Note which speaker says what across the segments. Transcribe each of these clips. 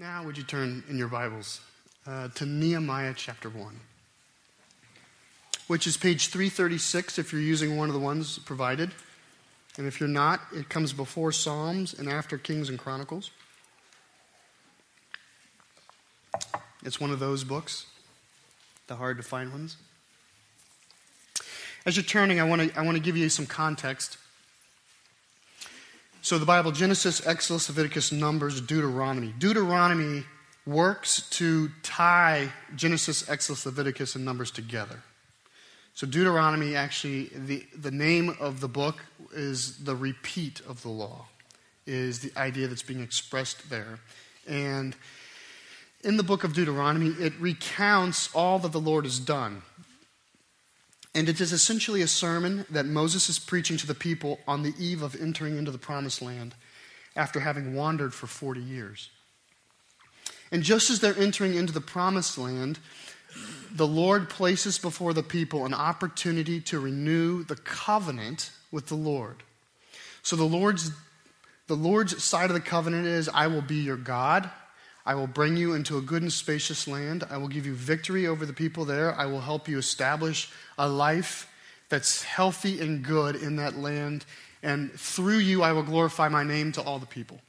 Speaker 1: Now, would you turn in your Bibles uh, to Nehemiah chapter 1, which is page 336 if you're using one of the ones provided. And if you're not, it comes before Psalms and after Kings and Chronicles. It's one of those books, the hard to find ones. As you're turning, I want to I want to give you some context. So the Bible Genesis, Exodus, Leviticus, Numbers, Deuteronomy. Deuteronomy works to tie Genesis, Exodus, Leviticus, and Numbers together. So Deuteronomy actually the, the name of the book is the repeat of the law, is the idea that's being expressed there. And in the book of Deuteronomy, it recounts all that the Lord has done. And it is essentially a sermon that Moses is preaching to the people on the eve of entering into the promised land after having wandered for 40 years. And just as they're entering into the promised land, the Lord places before the people an opportunity to renew the covenant with the Lord. So the Lord's the Lord's side of the covenant is I will be your God. I will bring you into a good and spacious land. I will give you victory over the people there. I will help you establish a life that's healthy and good in that land. And through you, I will glorify my name to all the people.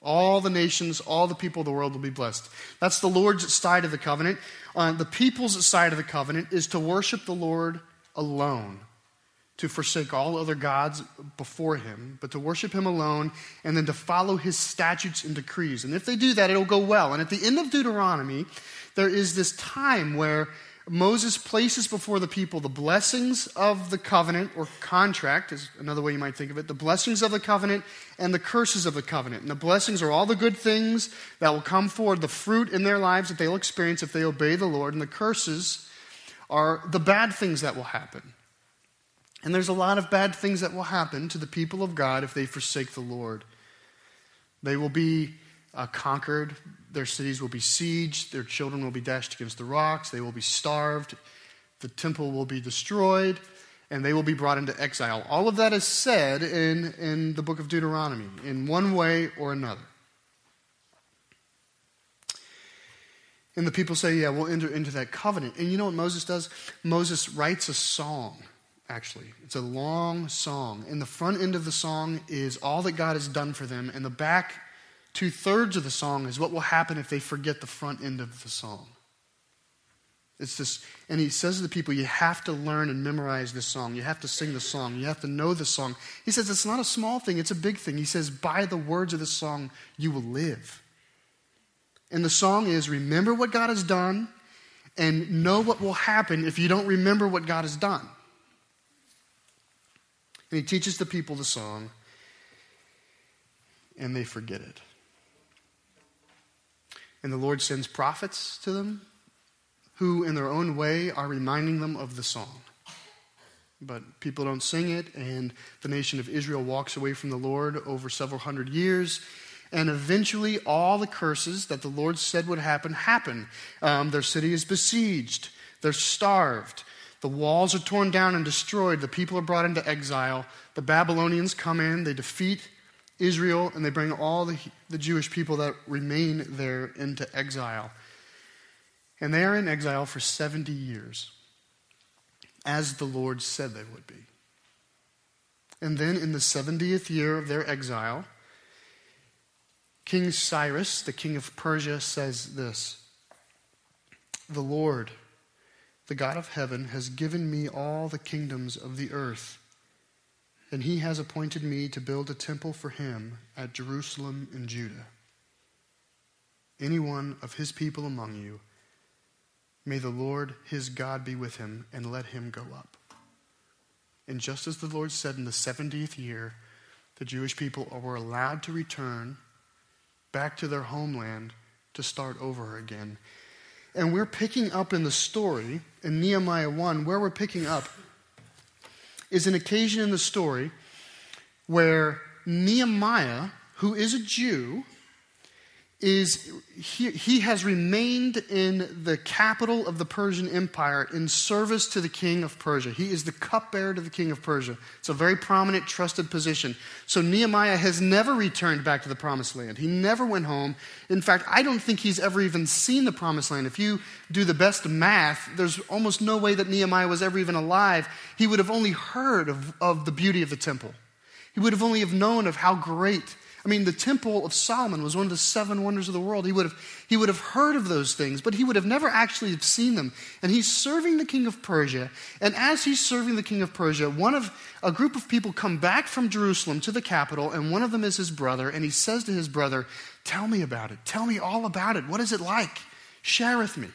Speaker 1: All the nations, all the people of the world will be blessed. That's the Lord's side of the covenant. Uh, the people's side of the covenant is to worship the Lord alone to forsake all other gods before him, but to worship him alone, and then to follow his statutes and decrees. And if they do that, it'll go well. And at the end of Deuteronomy, there is this time where Moses places before the people the blessings of the covenant, or contract is another way you might think of it, the blessings of the covenant and the curses of the covenant. And the blessings are all the good things that will come forward, the fruit in their lives that they'll experience if they obey the Lord, and the curses are the bad things that will happen. And there's a lot of bad things that will happen to the people of God if they forsake the Lord. They will be uh, conquered, their cities will be sieged, their children will be dashed against the rocks, they will be starved, the temple will be destroyed, and they will be brought into exile. All of that is said in, in the book of Deuteronomy in one way or another. And the people say, Yeah, we'll enter into that covenant. And you know what Moses does? Moses writes a song actually. It's a long song. And the front end of the song is all that God has done for them, and the back two thirds of the song is what will happen if they forget the front end of the song. It's this, and he says to the people, you have to learn and memorize this song. You have to sing the song. You have to know the song. He says it's not a small thing, it's a big thing. He says, by the words of this song, you will live. And the song is, remember what God has done and know what will happen if you don't remember what God has done. And he teaches the people the song, and they forget it. And the Lord sends prophets to them who, in their own way, are reminding them of the song. But people don't sing it, and the nation of Israel walks away from the Lord over several hundred years. And eventually, all the curses that the Lord said would happen happen. Um, their city is besieged, they're starved, the walls are torn down and destroyed. The people are brought into exile. The Babylonians come in, they defeat Israel, and they bring all the, the Jewish people that remain there into exile. And they are in exile for 70 years, as the Lord said they would be. And then in the 70th year of their exile, King Cyrus, the king of Persia, says this The Lord, the God of heaven, has given me all the kingdoms of the earth, and he has appointed me to build a temple for him at Jerusalem in Judah. Any one of his people among you, may the Lord his God be with him, and let him go up. And just as the Lord said in the 70th year, the Jewish people were allowed to return back to their homeland to start over again. And we're picking up in the story in Nehemiah 1, where we're picking up is an occasion in the story where Nehemiah, who is a Jew, is he, he has remained in the capital of the Persian Empire in service to the king of Persia. He is the cupbearer to the king of Persia. It's a very prominent, trusted position. So Nehemiah has never returned back to the promised land. He never went home. In fact, I don't think he's ever even seen the promised land. If you do the best math, there's almost no way that Nehemiah was ever even alive. He would have only heard of, of the beauty of the temple. He would have only have known of how great I mean, the Temple of Solomon was one of the seven wonders of the world. He would, have, he would have heard of those things, but he would have never actually seen them. And he's serving the king of Persia. And as he's serving the king of Persia, one of a group of people come back from Jerusalem to the capital, and one of them is his brother. And he says to his brother, Tell me about it. Tell me all about it. What is it like? Share with me.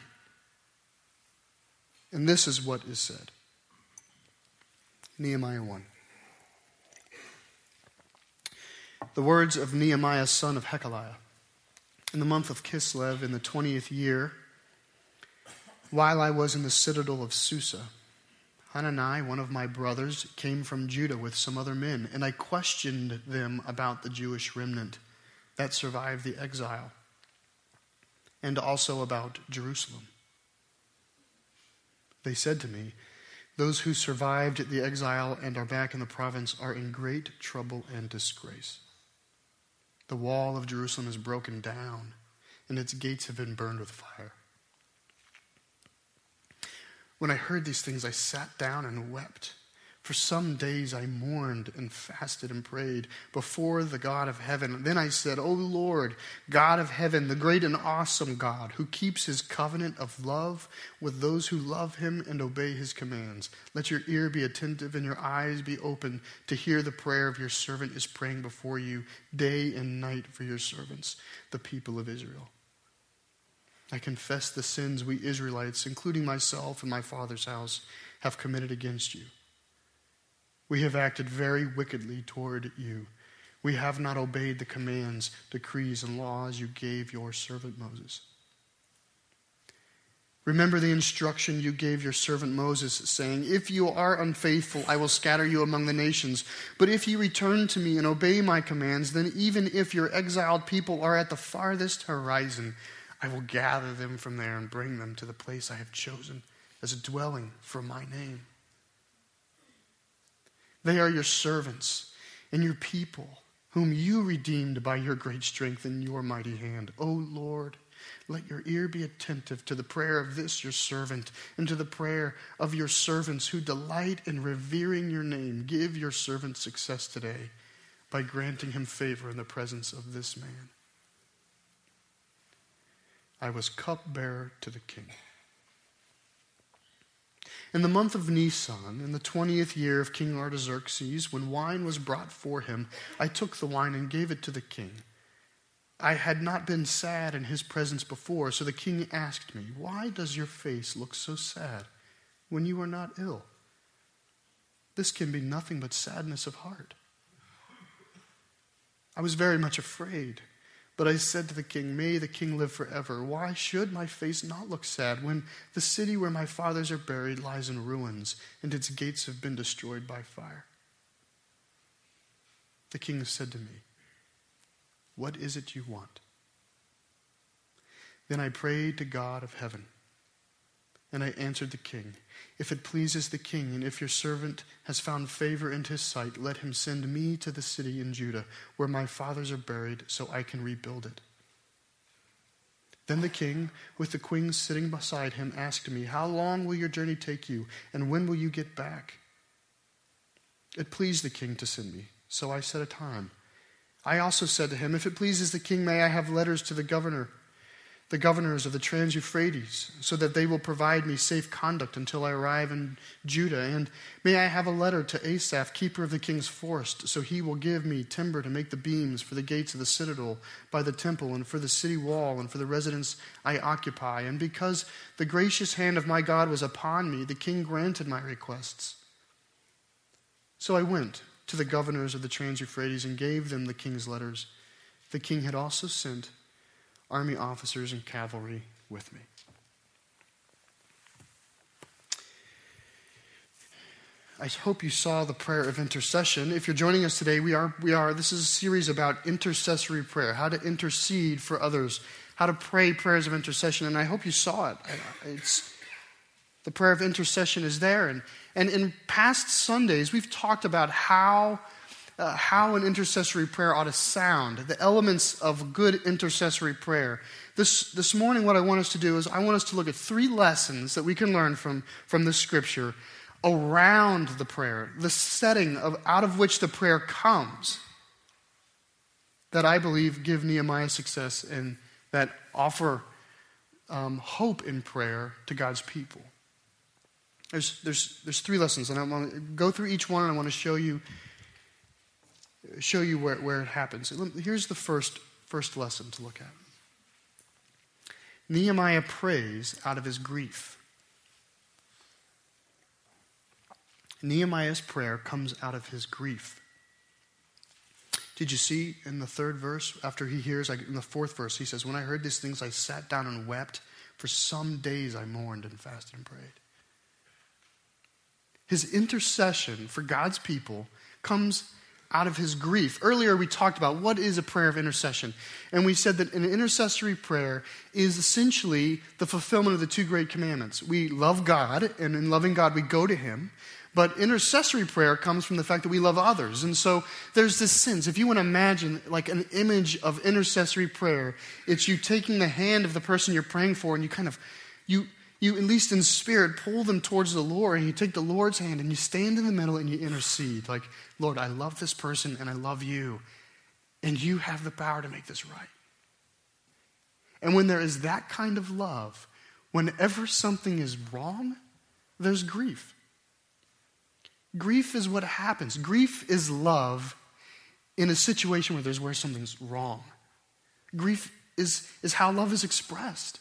Speaker 1: And this is what is said Nehemiah 1. The words of Nehemiah, son of Hakaliah. In the month of Kislev, in the 20th year, while I was in the citadel of Susa, Hanani, one of my brothers, came from Judah with some other men, and I questioned them about the Jewish remnant that survived the exile, and also about Jerusalem. They said to me, Those who survived the exile and are back in the province are in great trouble and disgrace. The wall of Jerusalem is broken down, and its gates have been burned with fire. When I heard these things, I sat down and wept. For some days I mourned and fasted and prayed before the God of heaven. Then I said, O Lord, God of heaven, the great and awesome God, who keeps his covenant of love with those who love him and obey his commands, let your ear be attentive and your eyes be open to hear the prayer of your servant is praying before you day and night for your servants, the people of Israel. I confess the sins we Israelites, including myself and my father's house, have committed against you. We have acted very wickedly toward you. We have not obeyed the commands, decrees, and laws you gave your servant Moses. Remember the instruction you gave your servant Moses, saying, If you are unfaithful, I will scatter you among the nations. But if you return to me and obey my commands, then even if your exiled people are at the farthest horizon, I will gather them from there and bring them to the place I have chosen as a dwelling for my name. They are your servants and your people, whom you redeemed by your great strength and your mighty hand. O Lord, let your ear be attentive to the prayer of this your servant and to the prayer of your servants who delight in revering your name. Give your servant success today by granting him favor in the presence of this man. I was cupbearer to the king. In the month of Nisan, in the twentieth year of King Artaxerxes, when wine was brought for him, I took the wine and gave it to the king. I had not been sad in his presence before, so the king asked me, Why does your face look so sad when you are not ill? This can be nothing but sadness of heart. I was very much afraid but I said to the king, May the king live forever. Why should my face not look sad when the city where my fathers are buried lies in ruins and its gates have been destroyed by fire? The king said to me, What is it you want? Then I prayed to God of heaven. And I answered the king, If it pleases the king, and if your servant has found favor in his sight, let him send me to the city in Judah, where my fathers are buried, so I can rebuild it. Then the king, with the queen sitting beside him, asked me, How long will your journey take you, and when will you get back? It pleased the king to send me, so I set a time. I also said to him, If it pleases the king, may I have letters to the governor the governors of the Trans Euphrates, so that they will provide me safe conduct until I arrive in Judah. And may I have a letter to Asaph, keeper of the king's forest, so he will give me timber to make the beams for the gates of the citadel, by the temple, and for the city wall, and for the residence I occupy. And because the gracious hand of my God was upon me, the king granted my requests. So I went to the governors of the Trans Euphrates and gave them the king's letters. The king had also sent army officers and cavalry with me. I hope you saw the prayer of intercession. If you're joining us today, we are, we are, this is a series about intercessory prayer, how to intercede for others, how to pray prayers of intercession, and I hope you saw it. Uh, it's, the prayer of intercession is there. And, and in past Sundays, we've talked about how, uh, how an intercessory prayer ought to sound, the elements of good intercessory prayer. This, this morning, what I want us to do is I want us to look at three lessons that we can learn from, from this scripture around the prayer, the setting of, out of which the prayer comes, that I believe give Nehemiah success and that offer um, hope in prayer to God's people. There's, there's, there's three lessons, and I want to go through each one, and I want to show you, show you where, where it happens. Here's the first, first lesson to look at Nehemiah prays out of his grief. Nehemiah's prayer comes out of his grief. Did you see in the third verse, after he hears, in the fourth verse, he says, When I heard these things, I sat down and wept. For some days I mourned and fasted and prayed. His intercession for God's people comes out of his grief. Earlier, we talked about what is a prayer of intercession. And we said that an intercessory prayer is essentially the fulfillment of the two great commandments. We love God, and in loving God, we go to him. But intercessory prayer comes from the fact that we love others. And so there's this sense. If you want to imagine like an image of intercessory prayer, it's you taking the hand of the person you're praying for and you kind of, you, you, at least in spirit, pull them towards the Lord and you take the Lord's hand and you stand in the middle and you intercede. Like, Lord, I love this person and I love you, and you have the power to make this right. And when there is that kind of love, whenever something is wrong, there's grief. Grief is what happens. Grief is love in a situation where there's where something's wrong. Grief is, is how love is expressed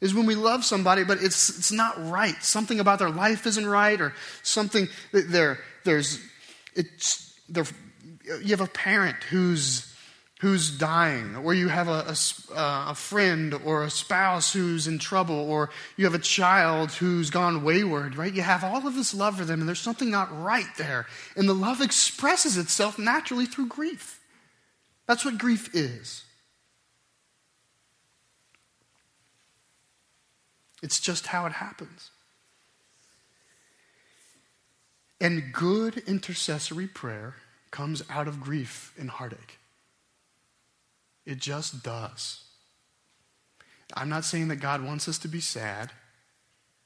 Speaker 1: is when we love somebody, but it's, it's not right. Something about their life isn't right, or something there, there's, it's, you have a parent who's, who's dying, or you have a, a, uh, a, friend or a spouse who's in trouble, or you have a child who's gone wayward, right? You have all of this love for them, and there's something not right there. And the love expresses itself naturally through grief. That's what grief is. It's just how it happens. And good intercessory prayer comes out of grief and heartache. It just does. I'm not saying that God wants us to be sad.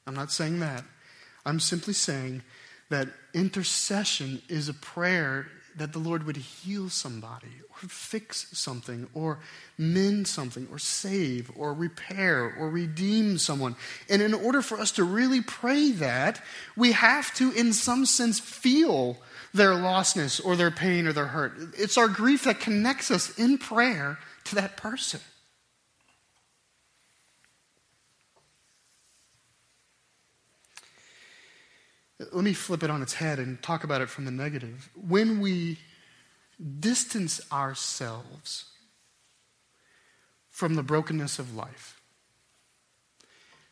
Speaker 1: I'm not saying that. I'm simply saying that intercession is a prayer that the Lord would heal somebody or fix something or mend something or save or repair or redeem someone. And in order for us to really pray that, we have to, in some sense, feel their lostness or their pain or their hurt. It's our grief that connects us in prayer to that person. Let me flip it on its head and talk about it from the negative. When we distance ourselves from the brokenness of life,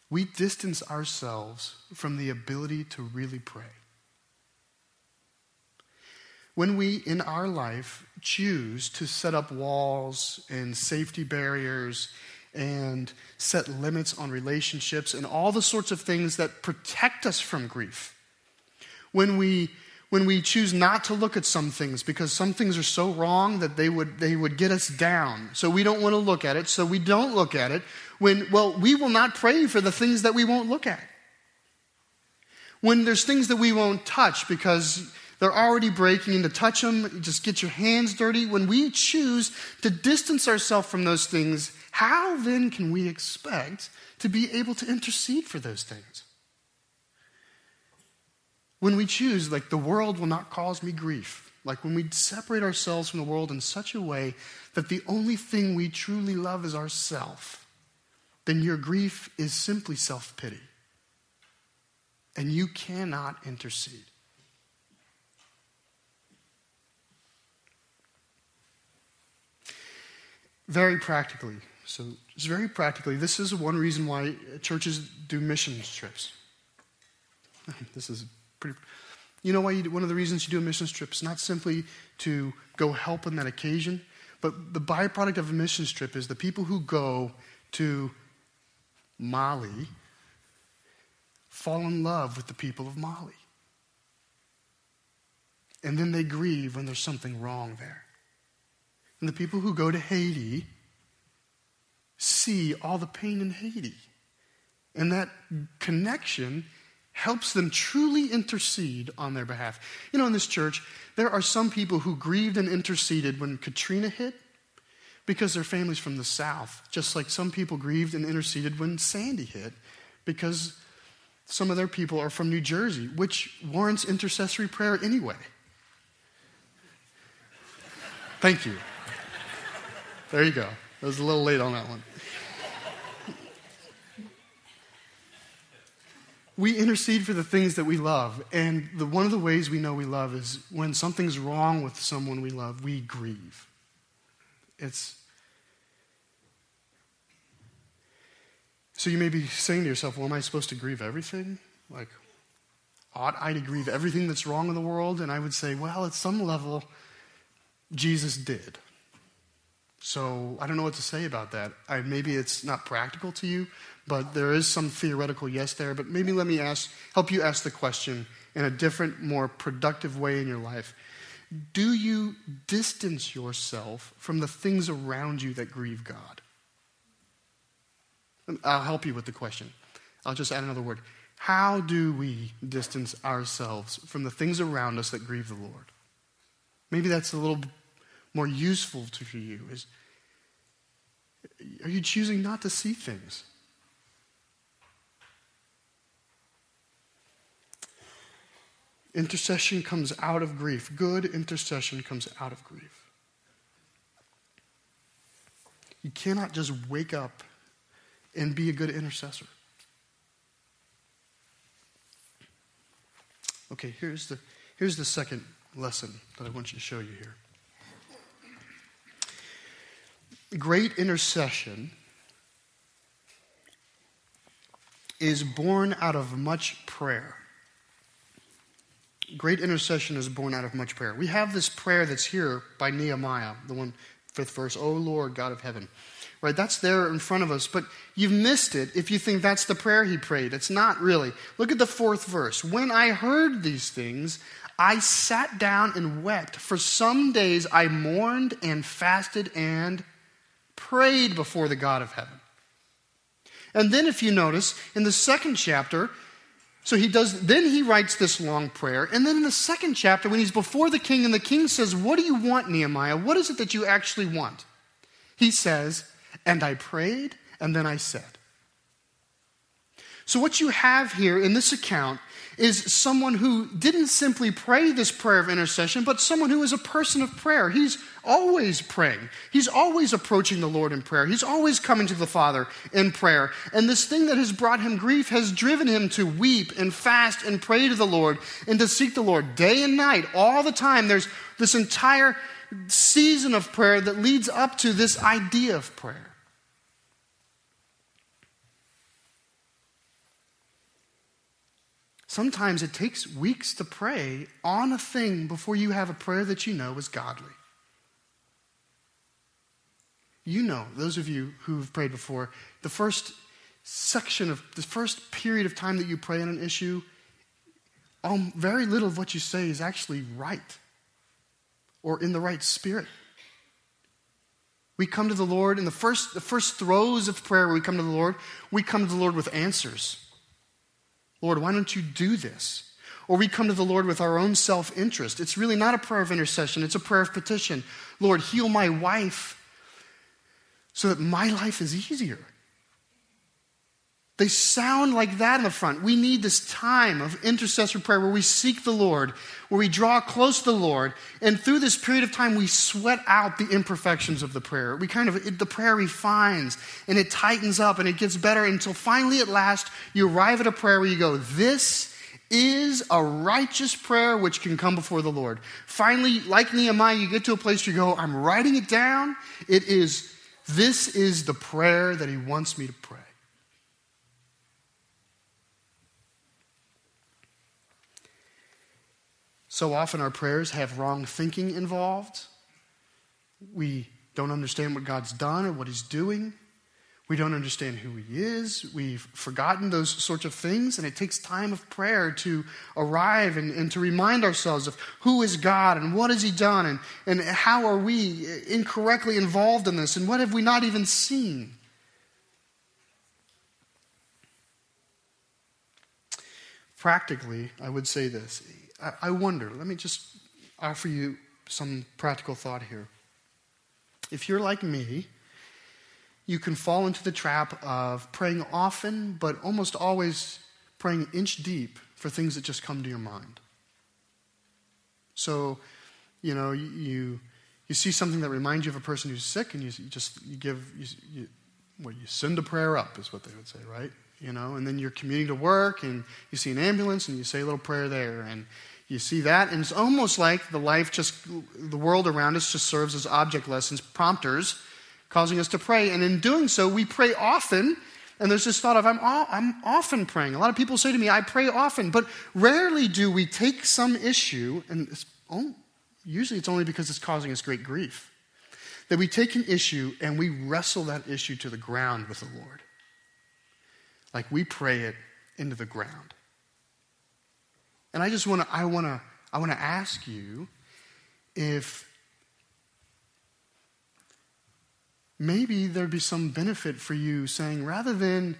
Speaker 1: we distance ourselves from the ability to really pray. When we, in our life, choose to set up walls and safety barriers and set limits on relationships and all the sorts of things that protect us from grief, when we when we choose not to look at some things because some things are so wrong that they would they would get us down. So we don't want to look at it. So we don't look at it when well we will not pray for the things that we won't look at. When there's things that we won't touch because they're already breaking and to touch them just get your hands dirty. When we choose to distance ourselves from those things how then can we expect to be able to intercede for those things when we choose, like, the world will not cause me grief, like when we separate ourselves from the world in such a way that the only thing we truly love is ourself, then your grief is simply self pity. And you cannot intercede. Very practically, so just very practically, this is one reason why churches do missions trips. This is pretty. You know why you one of the reasons you do a mission trip is not simply to go help on that occasion, but the byproduct of a mission trip is the people who go to Mali fall in love with the people of Mali. And then they grieve when there's something wrong there. And the people who go to Haiti see all the pain in Haiti. And that connection helps them truly intercede on their behalf. You know, in this church, there are some people who grieved and interceded when Katrina hit because their family's from the South, just like some people grieved and interceded when Sandy hit because some of their people are from New Jersey, which warrants intercessory prayer anyway. Thank you. There you go. I was a little late on that one. We intercede for the things that we love. And the, one of the ways we know we love is when something's wrong with someone we love, we grieve. It's. So you may be saying to yourself, well, am I supposed to grieve everything? Like, ought I to grieve everything that's wrong in the world? And I would say, well, at some level, Jesus did. So I don't know what to say about that. I, maybe it's not practical to you, but there is some theoretical yes there. But maybe let me ask, help you ask the question in a different, more productive way in your life. Do you distance yourself from the things around you that grieve God? I'll help you with the question. I'll just add another word. How do we distance ourselves from the things around us that grieve the Lord? Maybe that's a little more useful to you is are you choosing not to see things? Intercession comes out of grief. Good intercession comes out of grief. You cannot just wake up and be a good intercessor. Okay, here's the, here's the second lesson that I want you to show you here great intercession is born out of much prayer. Great intercession is born out of much prayer. We have this prayer that's here by Nehemiah, the one, fifth verse, O Lord, God of heaven. Right, that's there in front of us, but you've missed it if you think that's the prayer he prayed. It's not really. Look at the fourth verse. When I heard these things, I sat down and wept. For some days I mourned and fasted and prayed before the God of heaven. And then, if you notice, in the second chapter, so he does, then he writes this long prayer. And then in the second chapter, when he's before the king, and the king says, What do you want, Nehemiah? What is it that you actually want? He says, And I prayed, and then I said. So, what you have here in this account is someone who didn't simply pray this prayer of intercession, but someone who is a person of prayer. He's always praying, he's always approaching the Lord in prayer, he's always coming to the Father in prayer. And this thing that has brought him grief has driven him to weep and fast and pray to the Lord and to seek the Lord day and night, all the time. There's this entire season of prayer that leads up to this idea of prayer. Sometimes it takes weeks to pray on a thing before you have a prayer that you know is godly. You know, those of you who've prayed before, the first section of the first period of time that you pray on an issue, um, very little of what you say is actually right or in the right spirit. We come to the Lord in the first, the first throes of prayer, we come to the Lord, we come to the Lord with answers. Lord, why don't you do this? Or we come to the Lord with our own self interest. It's really not a prayer of intercession, it's a prayer of petition. Lord, heal my wife so that my life is easier. They sound like that in the front. We need this time of intercessory prayer where we seek the Lord, where we draw close to the Lord, and through this period of time, we sweat out the imperfections of the prayer. We kind of, it, the prayer refines and it tightens up and it gets better until finally, at last, you arrive at a prayer where you go, This is a righteous prayer which can come before the Lord. Finally, like Nehemiah, you get to a place where you go, I'm writing it down. It is, this is the prayer that he wants me to pray. So often our prayers have wrong thinking involved. We don't understand what God's done or what He's doing. We don't understand who He is. We've forgotten those sorts of things, and it takes time of prayer to arrive and, and to remind ourselves of who is God and what has He done and, and how are we incorrectly involved in this and what have we not even seen. Practically, I would say this. I wonder, let me just offer you some practical thought here. If you're like me, you can fall into the trap of praying often, but almost always praying inch deep for things that just come to your mind. So, you know, you, you see something that reminds you of a person who's sick, and you, just you give you, you, well, you send a prayer up, is what they would say, right? You know, and then you're commuting to work, and you see an ambulance, and you say a little prayer there, and you see that, and it's almost like the life just the world around us just serves as object lessons, prompters causing us to pray. And in doing so, we pray often. And there's this thought of, I'm, I'm often praying. A lot of people say to me, I pray often. But rarely do we take some issue, and it's, oh, usually it's only because it's causing us great grief, that we take an issue and we wrestle that issue to the ground with the Lord. Like we pray it into the ground. And I just want to, I want to, I want to ask you if maybe there'd be some benefit for you saying, rather than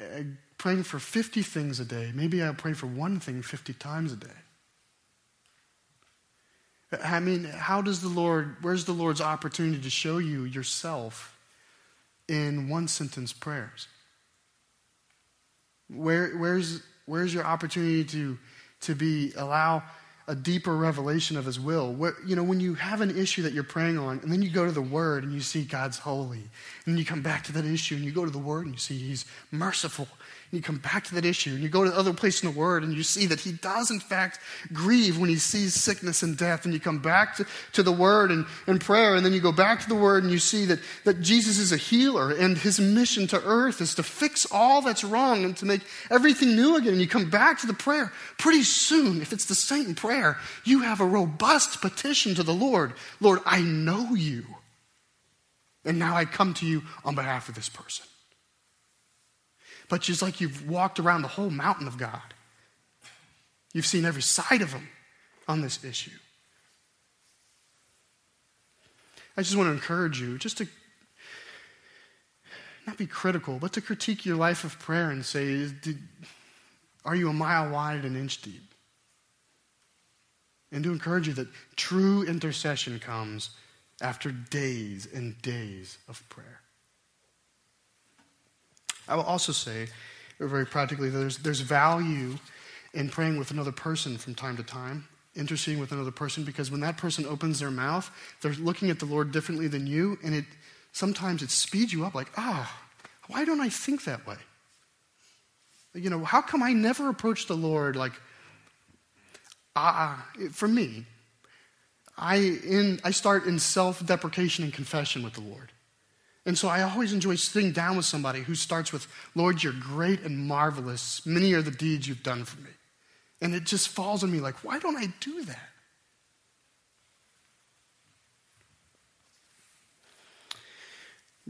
Speaker 1: uh, praying for 50 things a day, maybe I'll pray for one thing 50 times a day. I mean, how does the Lord, where's the Lord's opportunity to show you yourself in one sentence prayers? Where, where's, where's your opportunity to, to be, allow a deeper revelation of his will. You know, when you have an issue that you're praying on, and then you go to the Word and you see God's holy, and you come back to that issue and you go to the Word and you see He's merciful, you come back to that issue and you go to other place in the Word and you see that he does, in fact, grieve when he sees sickness and death. And you come back to, to the Word and, and prayer, and then you go back to the Word and you see that, that Jesus is a healer and his mission to earth is to fix all that's wrong and to make everything new again. And you come back to the prayer. Pretty soon, if it's the same prayer, you have a robust petition to the Lord Lord, I know you. And now I come to you on behalf of this person but just like you've walked around the whole mountain of God. You've seen every side of Him on this issue. I just want to encourage you just to not be critical, but to critique your life of prayer and say, Are you a mile wide and an inch deep? And to encourage you that true intercession comes after days and days of prayer. I will also say, very practically, there's, there's value in praying with another person from time to time, interceding with another person, because when that person opens their mouth, they're looking at the Lord differently than you, and it sometimes it speeds you up like, ah, oh, why don't I think that way? You know, how come I never approach the Lord like, ah, for me, I, in, I start in self deprecation and confession with the Lord. And so I always enjoy sitting down with somebody who starts with, Lord, you're great and marvelous. Many are the deeds you've done for me. And it just falls on me like, why don't I do that?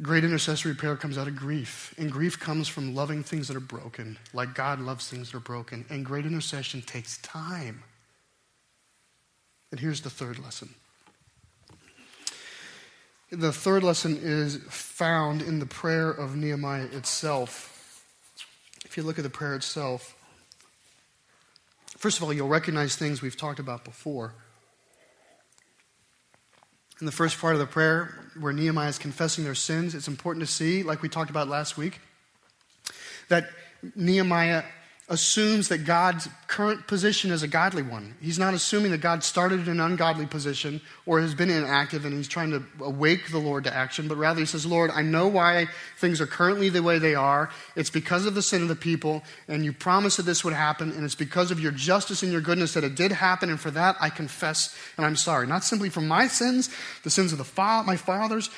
Speaker 1: Great intercessory prayer comes out of grief, and grief comes from loving things that are broken, like God loves things that are broken. And great intercession takes time. And here's the third lesson the third lesson is found in the prayer of Nehemiah itself. If you look at the prayer itself, first of all, you'll recognize things we've talked about before. In the first part of the prayer, where Nehemiah is confessing their sins, it's important to see, like we talked about last week, that Nehemiah assumes that God's current position is a godly one. He's not assuming that God started in an ungodly position or has been inactive and he's trying to awake the Lord to action, but rather he says, Lord, I know why things are currently the way they are. It's because of the sin of the people, and you promised that this would happen, and it's because of your justice and your goodness that it did happen, and for that I confess and I'm sorry. Not simply for my sins, the sins of the fa- my fathers,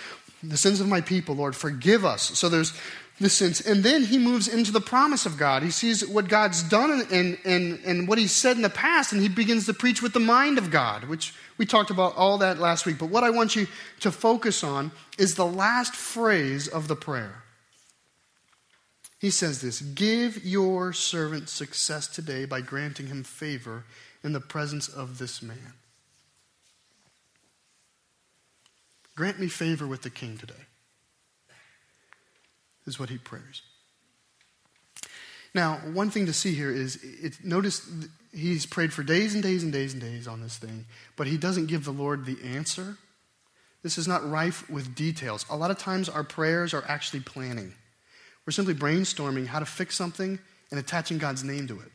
Speaker 1: the sins of my people, Lord, forgive us. So there's this sense. And then he moves into the promise of God. He sees what God's done and, and, and what he's said in the past, and he begins to preach with the mind of God, which we talked about all that last week. But what I want you to focus on is the last phrase of the prayer. He says this Give your servant success today by granting him favor in the presence of this man. Grant me favor with the king today is what he prays. Now, one thing to see here is it, notice he's prayed for days and days and days and days on this thing, but he doesn't give the Lord the answer. This is not rife with details. A lot of times our prayers are actually planning. We're simply brainstorming how to fix something and attaching God's name to it.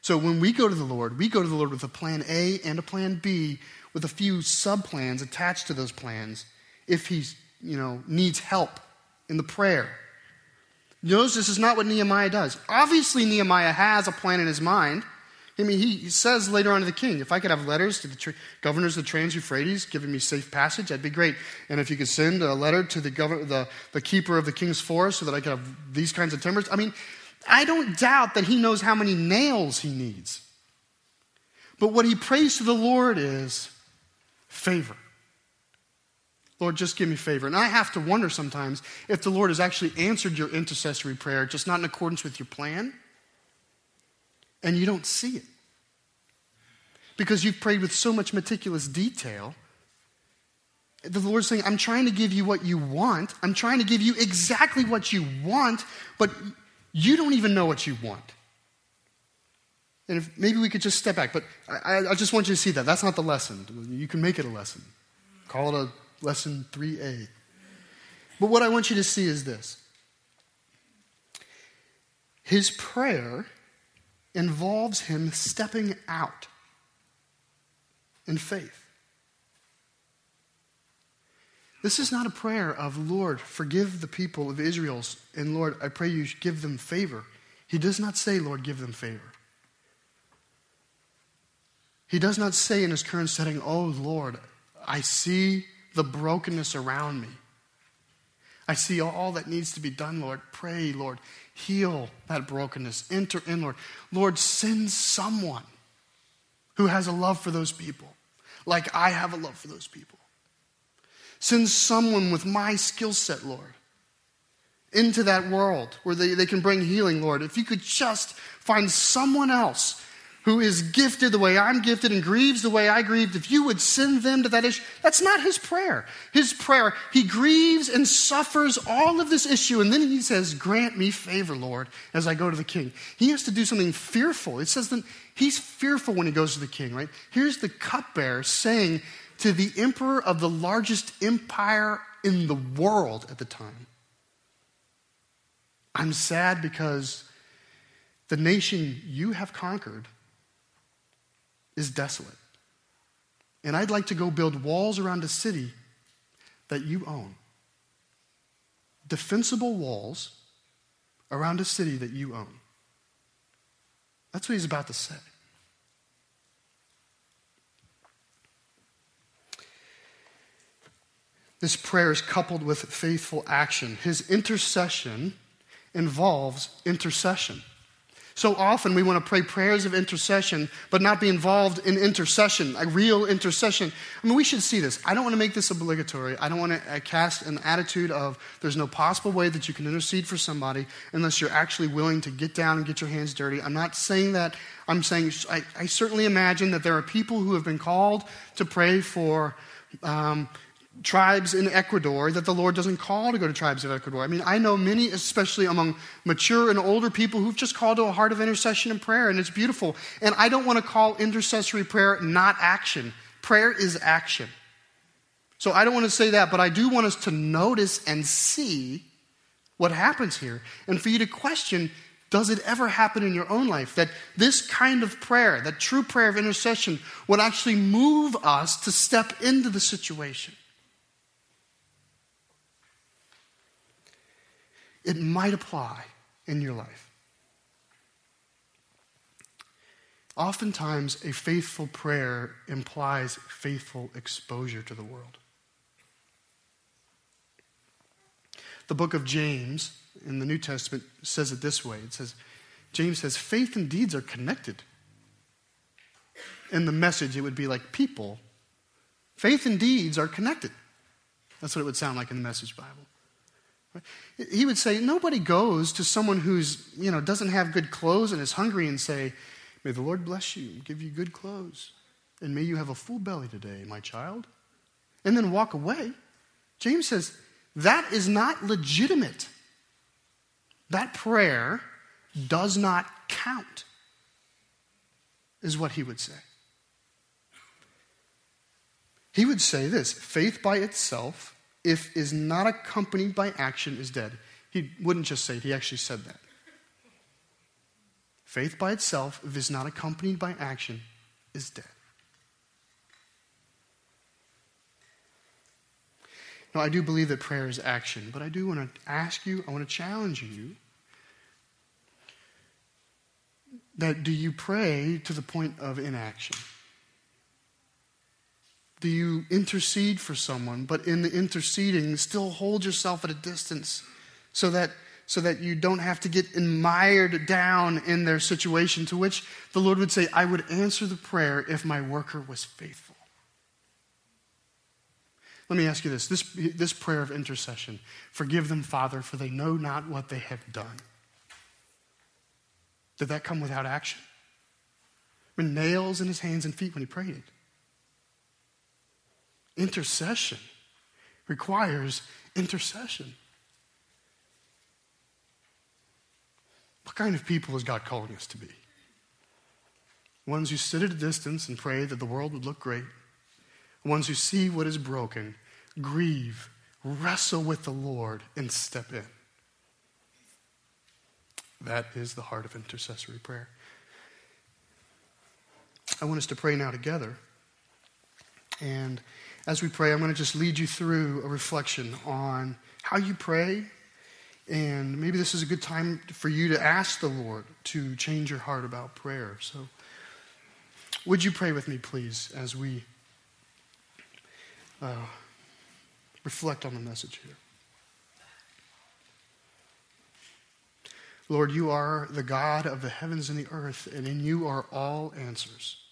Speaker 1: So when we go to the Lord, we go to the Lord with a plan A and a plan B with a few sub plans attached to those plans if he you know, needs help in the prayer. Notice this is not what Nehemiah does. Obviously, Nehemiah has a plan in his mind. I mean, he says later on to the king, if I could have letters to the governors of the Trans Euphrates giving me safe passage, that'd be great. And if you could send a letter to the, governor, the, the keeper of the king's forest so that I could have these kinds of timbers. I mean, I don't doubt that he knows how many nails he needs. But what he prays to the Lord is favor. Lord, just give me favor. And I have to wonder sometimes if the Lord has actually answered your intercessory prayer, just not in accordance with your plan, and you don't see it. Because you've prayed with so much meticulous detail. The Lord's saying, I'm trying to give you what you want. I'm trying to give you exactly what you want, but you don't even know what you want. And if maybe we could just step back, but I, I just want you to see that. That's not the lesson. You can make it a lesson. Call it a lesson 3A. But what I want you to see is this his prayer involves him stepping out in faith. This is not a prayer of, Lord, forgive the people of Israel, and Lord, I pray you give them favor. He does not say, Lord, give them favor. He does not say in his current setting, Oh, Lord, I see the brokenness around me. I see all that needs to be done, Lord. Pray, Lord. Heal that brokenness. Enter in, Lord. Lord, send someone who has a love for those people, like I have a love for those people. Send someone with my skill set, Lord, into that world where they, they can bring healing, Lord. If you could just find someone else who is gifted the way I'm gifted and grieves the way I grieved, if you would send them to that issue, that's not his prayer. His prayer, he grieves and suffers all of this issue, and then he says, Grant me favor, Lord, as I go to the king. He has to do something fearful. It says that he's fearful when he goes to the king, right? Here's the cupbearer saying to the emperor of the largest empire in the world at the time, I'm sad because the nation you have conquered is desolate. And I'd like to go build walls around a city that you own. Defensible walls around a city that you own. That's what he's about to say. This prayer is coupled with faithful action. His intercession involves intercession. So often we want to pray prayers of intercession, but not be involved in intercession, a real intercession. I mean, we should see this. I don't want to make this obligatory. I don't want to uh, cast an attitude of there's no possible way that you can intercede for somebody unless you're actually willing to get down and get your hands dirty. I'm not saying that. I'm saying I, I certainly imagine that there are people who have been called to pray for. Um, tribes in Ecuador that the Lord doesn't call to go to tribes of Ecuador. I mean, I know many, especially among mature and older people, who've just called to a heart of intercession and prayer, and it's beautiful. And I don't want to call intercessory prayer not action. Prayer is action. So I don't want to say that, but I do want us to notice and see what happens here, and for you to question does it ever happen in your own life that this kind of prayer, that true prayer of intercession, would actually move us to step into the situation? It might apply in your life. Oftentimes, a faithful prayer implies faithful exposure to the world. The book of James in the New Testament says it this way it says, James says, faith and deeds are connected. In the message, it would be like people. Faith and deeds are connected. That's what it would sound like in the message Bible. He would say, nobody goes to someone who's, you know, doesn't have good clothes and is hungry and say, May the Lord bless you give you good clothes. And may you have a full belly today, my child. And then walk away. James says, that is not legitimate. That prayer does not count, is what he would say. He would say this faith by itself, if is not accompanied by action, is dead. He wouldn't just say it, he actually said that. Faith by itself, if is not accompanied by action, is dead. Now, I do believe that prayer is action, but I do want to ask you, I want to challenge you that do you pray to the point of inaction? Do you intercede for someone, but in the interceding, still hold yourself at a distance so that, so that you don't have to get mired down in their situation? To which the Lord would say, I would answer the prayer if my worker was faithful. Let me ask you this this, this prayer of intercession Forgive them, Father, for they know not what they have done. Did that come without action? With nails in his hands and feet when he prayed it. Intercession requires intercession. What kind of people is God calling us to be? Ones who sit at a distance and pray that the world would look great. Ones who see what is broken, grieve, wrestle with the Lord, and step in. That is the heart of intercessory prayer. I want us to pray now together. And as we pray, I'm going to just lead you through a reflection on how you pray. And maybe this is a good time for you to ask the Lord to change your heart about prayer. So, would you pray with me, please, as we uh, reflect on the message here? Lord, you are the God of the heavens and the earth, and in you are all answers.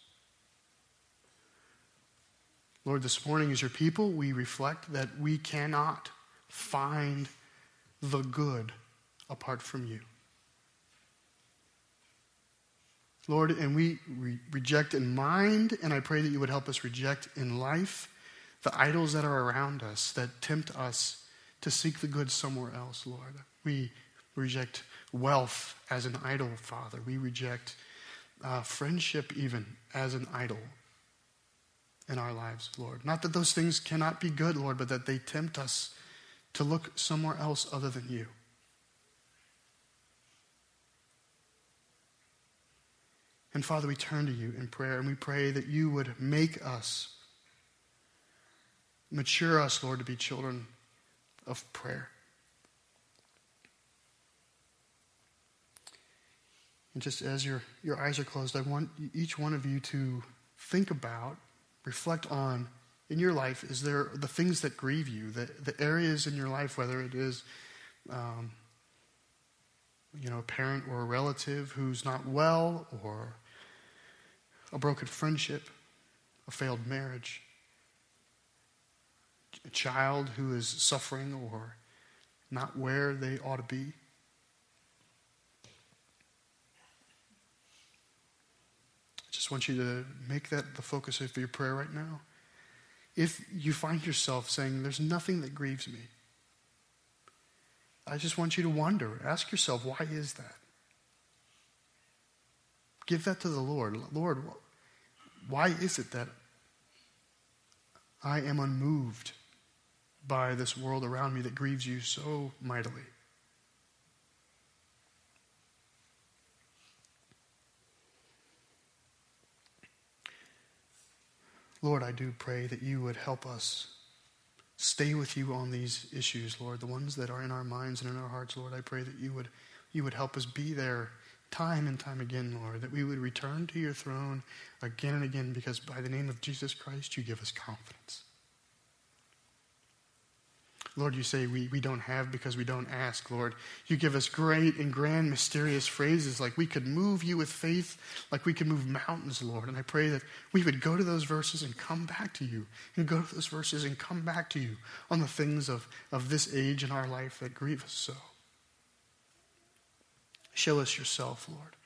Speaker 1: Lord, this morning as your people, we reflect that we cannot find the good apart from you. Lord, and we re- reject in mind, and I pray that you would help us reject in life the idols that are around us that tempt us to seek the good somewhere else, Lord. We reject wealth as an idol, Father. We reject uh, friendship even as an idol in our lives, Lord. Not that those things cannot be good, Lord, but that they tempt us to look somewhere else other than you. And Father, we turn to you in prayer and we pray that you would make us, mature us, Lord, to be children of prayer. And just as your, your eyes are closed, I want each one of you to think about, reflect on in your life is there the things that grieve you, the, the areas in your life, whether it is um, you know, a parent or a relative who's not well, or a broken friendship, a failed marriage, a child who is suffering or not where they ought to be. Just want you to make that the focus of your prayer right now. If you find yourself saying, There's nothing that grieves me, I just want you to wonder. Ask yourself, Why is that? Give that to the Lord. Lord, why is it that I am unmoved by this world around me that grieves you so mightily? Lord, I do pray that you would help us stay with you on these issues, Lord, the ones that are in our minds and in our hearts, Lord. I pray that you would, you would help us be there time and time again, Lord, that we would return to your throne again and again because by the name of Jesus Christ, you give us confidence. Lord, you say we, we don't have because we don't ask, Lord. You give us great and grand, mysterious phrases like we could move you with faith, like we could move mountains, Lord. And I pray that we would go to those verses and come back to you, and go to those verses and come back to you on the things of, of this age in our life that grieve us so. Show us yourself, Lord.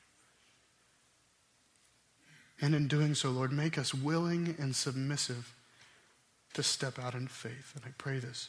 Speaker 1: And in doing so, Lord, make us willing and submissive to step out in faith. And I pray this